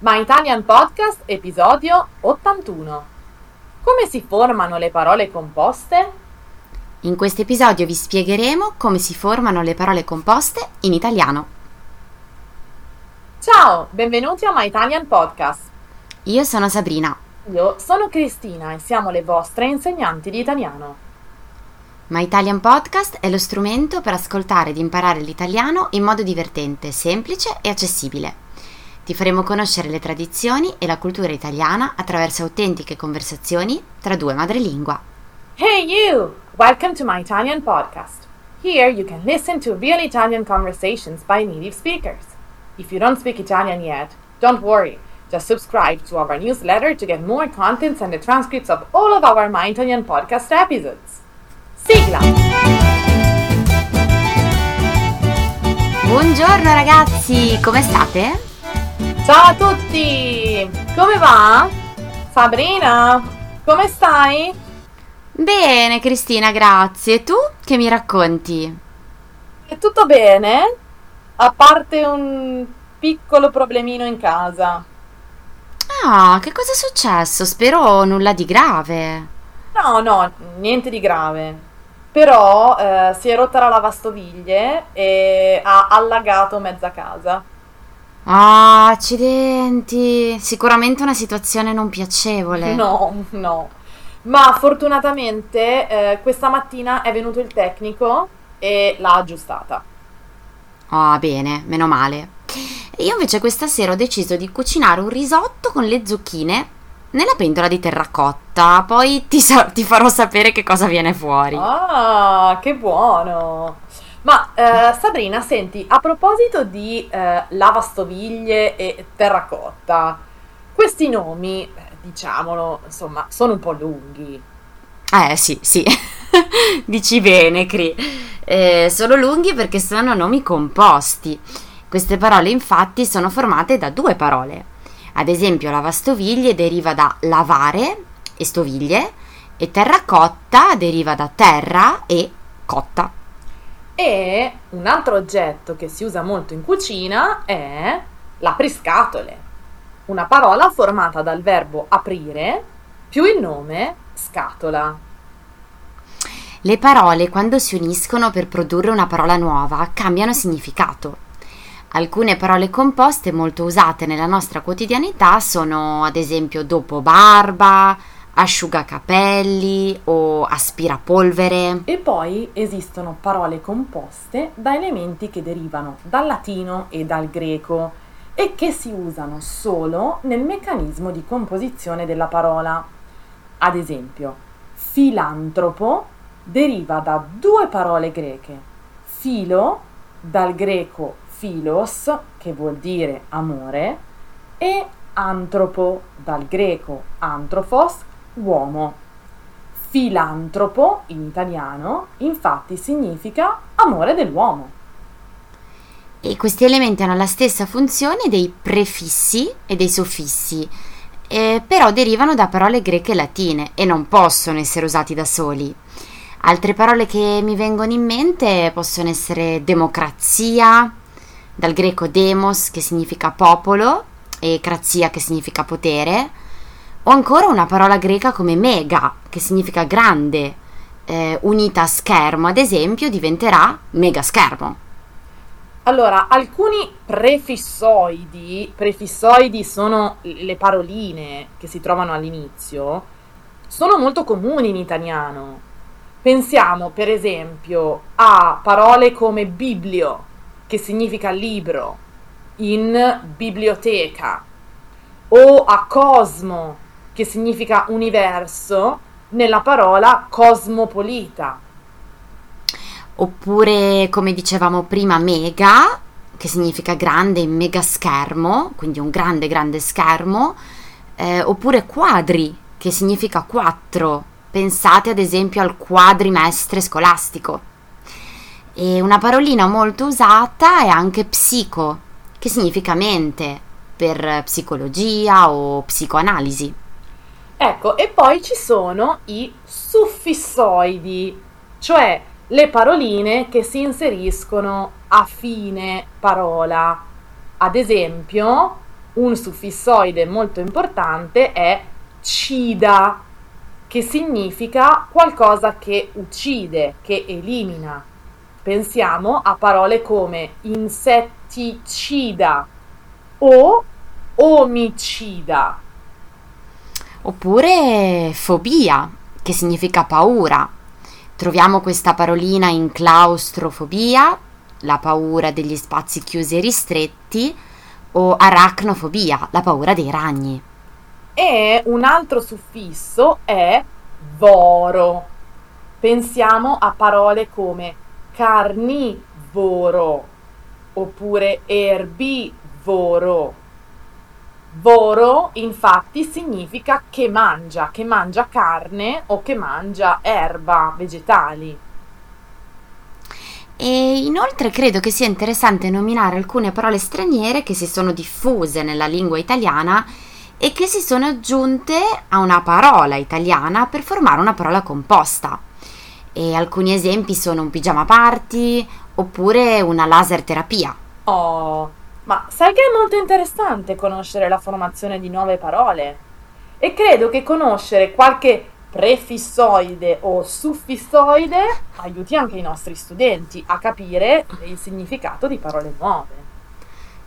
My Italian Podcast, episodio 81. Come si formano le parole composte? In questo episodio vi spiegheremo come si formano le parole composte in italiano. Ciao, benvenuti a My Italian Podcast. Io sono Sabrina. Io sono Cristina e siamo le vostre insegnanti di italiano. My Italian Podcast è lo strumento per ascoltare ed imparare l'italiano in modo divertente, semplice e accessibile. Ti faremo conoscere le tradizioni e la cultura italiana attraverso autentiche conversazioni tra due madrelingua. Hey you! Welcome to My Italian Podcast. Here you can listen to real Italian conversations by native speakers. If you don't speak Italian yet, don't worry. Just subscribe to our newsletter to get more contents and the transcripts of all of our My Italian Podcast episodes. Sigla! Buongiorno ragazzi, come state? Ciao a tutti! Come va? Sabrina, come stai? Bene Cristina, grazie. E tu che mi racconti? È tutto bene? A parte un piccolo problemino in casa. Ah, che cosa è successo? Spero nulla di grave. No, no, niente di grave. Però eh, si è rotta la lavastoviglie e ha allagato mezza casa. Ah, accidenti. Sicuramente una situazione non piacevole. No, no. Ma fortunatamente eh, questa mattina è venuto il tecnico e l'ha aggiustata. Ah, bene, meno male. Io invece questa sera ho deciso di cucinare un risotto con le zucchine nella pentola di terracotta. Poi ti, sa- ti farò sapere che cosa viene fuori. Ah, che buono! Ma eh, Sabrina, senti, a proposito di eh, lavastoviglie e terracotta, questi nomi, eh, diciamolo, insomma, sono un po' lunghi. Eh sì, sì, dici bene, Cri. Eh, sono lunghi perché sono nomi composti. Queste parole infatti sono formate da due parole. Ad esempio, lavastoviglie deriva da lavare e stoviglie e terracotta deriva da terra e cotta. E un altro oggetto che si usa molto in cucina è l'apriscatole, una parola formata dal verbo aprire più il nome scatola. Le parole, quando si uniscono per produrre una parola nuova, cambiano significato. Alcune parole composte molto usate nella nostra quotidianità sono ad esempio dopo barba, asciugacapelli o aspirapolvere. E poi esistono parole composte da elementi che derivano dal latino e dal greco e che si usano solo nel meccanismo di composizione della parola. Ad esempio, filantropo deriva da due parole greche, filo dal greco philos, che vuol dire amore, e antropo, dal greco anthropos, uomo. Filantropo, in italiano, infatti significa amore dell'uomo. E questi elementi hanno la stessa funzione dei prefissi e dei suffissi, eh, però derivano da parole greche e latine e non possono essere usati da soli. Altre parole che mi vengono in mente possono essere democrazia, dal greco demos che significa popolo e crazia che significa potere, o ancora una parola greca come mega che significa grande, eh, unita a schermo ad esempio diventerà mega schermo. Allora, alcuni prefissoidi, prefissoidi sono le paroline che si trovano all'inizio, sono molto comuni in italiano. Pensiamo per esempio a parole come biblio, che significa libro, in biblioteca, o a cosmo, che significa universo, nella parola cosmopolita. Oppure, come dicevamo prima, mega, che significa grande, mega schermo, quindi un grande, grande schermo. Eh, oppure quadri, che significa quattro. Pensate ad esempio al quadrimestre scolastico. E una parolina molto usata è anche psico, che significa mente, per psicologia o psicoanalisi. Ecco, e poi ci sono i suffissoidi, cioè le paroline che si inseriscono a fine parola. Ad esempio, un suffissoide molto importante è cida, che significa qualcosa che uccide, che elimina. Pensiamo a parole come insetticida o omicida. Oppure fobia, che significa paura. Troviamo questa parolina in claustrofobia, la paura degli spazi chiusi e ristretti, o aracnofobia, la paura dei ragni. E un altro suffisso è voro. Pensiamo a parole come carnivoro oppure erbivoro. Voro infatti significa che mangia, che mangia carne o che mangia erba, vegetali. E inoltre credo che sia interessante nominare alcune parole straniere che si sono diffuse nella lingua italiana e che si sono aggiunte a una parola italiana per formare una parola composta. E alcuni esempi sono un pigiama party oppure una laser terapia. Oh, ma sai che è molto interessante conoscere la formazione di nuove parole? E credo che conoscere qualche prefissoide o suffissoide aiuti anche i nostri studenti a capire il significato di parole nuove.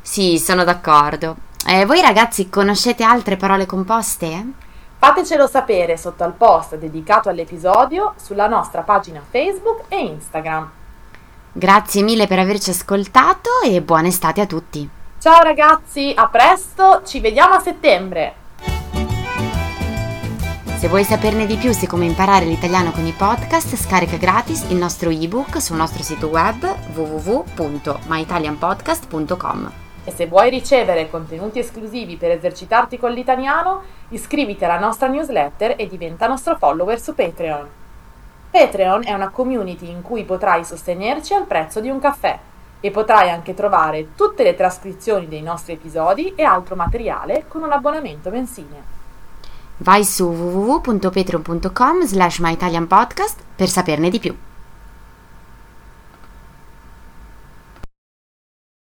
Sì, sono d'accordo. Eh, voi ragazzi conoscete altre parole composte? Fatecelo sapere sotto al post dedicato all'episodio sulla nostra pagina Facebook e Instagram. Grazie mille per averci ascoltato e buona estate a tutti. Ciao ragazzi, a presto, ci vediamo a settembre. Se vuoi saperne di più su come imparare l'italiano con i podcast, scarica gratis il nostro ebook sul nostro sito web www.myitalianpodcast.com. E se vuoi ricevere contenuti esclusivi per esercitarti con l'italiano, iscriviti alla nostra newsletter e diventa nostro follower su Patreon. Patreon è una community in cui potrai sostenerci al prezzo di un caffè e potrai anche trovare tutte le trascrizioni dei nostri episodi e altro materiale con un abbonamento mensile. Vai su www.patreon.com slash myitalianpodcast per saperne di più.